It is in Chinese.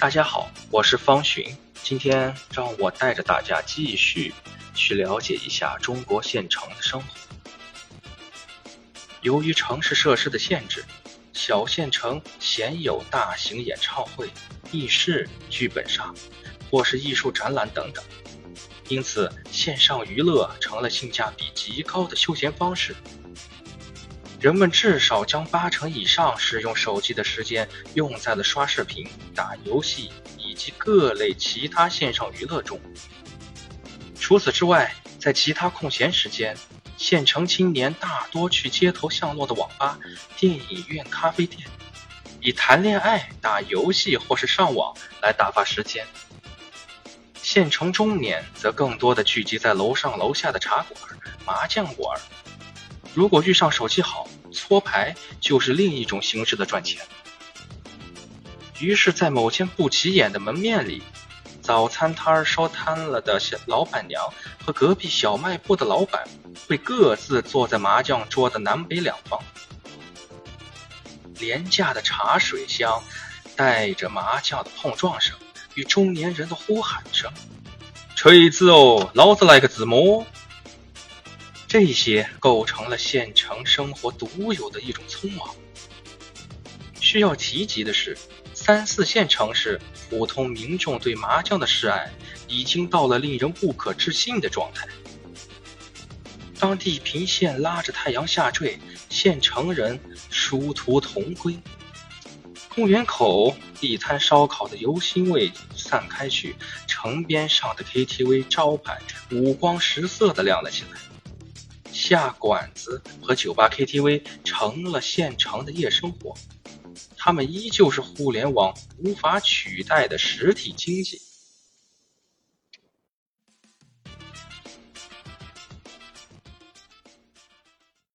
大家好，我是方寻。今天让我带着大家继续去了解一下中国县城的生活。由于城市设施的限制，小县城鲜有大型演唱会、议室、剧本杀，或是艺术展览等等。因此，线上娱乐成了性价比极高的休闲方式。人们至少将八成以上使用手机的时间用在了刷视频、打游戏以及各类其他线上娱乐中。除此之外，在其他空闲时间，县城青年大多去街头巷落的网吧、电影院、咖啡店，以谈恋爱、打游戏或是上网来打发时间。县城中年则更多的聚集在楼上楼下的茶馆、麻将馆。如果遇上手气好，搓牌就是另一种形式的赚钱。于是，在某间不起眼的门面里，早餐摊儿烧瘫了的老板娘和隔壁小卖部的老板会各自坐在麻将桌的南北两方。廉价的茶水香，带着麻将的碰撞声与中年人的呼喊声：“锤子哦，老子来个自摸！”这些构成了县城生活独有的一种匆忙。需要提及的是，三四线城市普通民众对麻将的示爱已经到了令人不可置信的状态。当地平线拉着太阳下坠，县城人殊途同归。公园口地摊烧烤的油腥味散开去，城边上的 KTV 招牌五光十色的亮了起来。下馆子和酒吧 KTV 成了现成的夜生活，他们依旧是互联网无法取代的实体经济。